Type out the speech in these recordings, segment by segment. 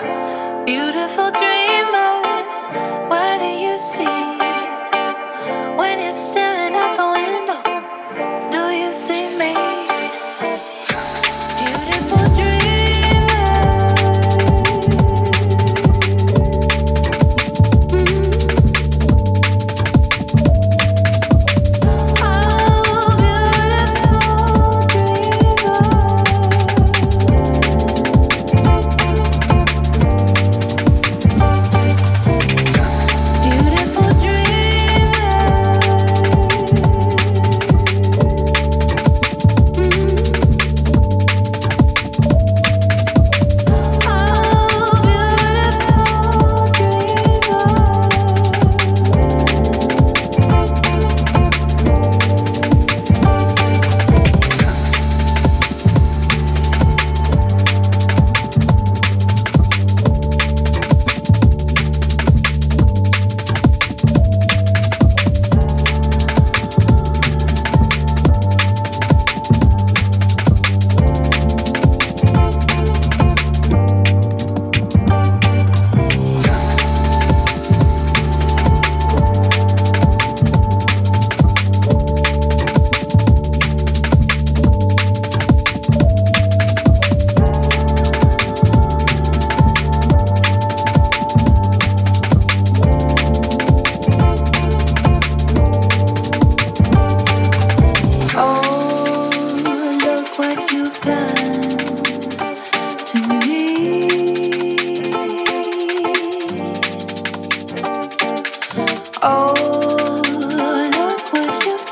Beautiful dreams.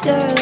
doctor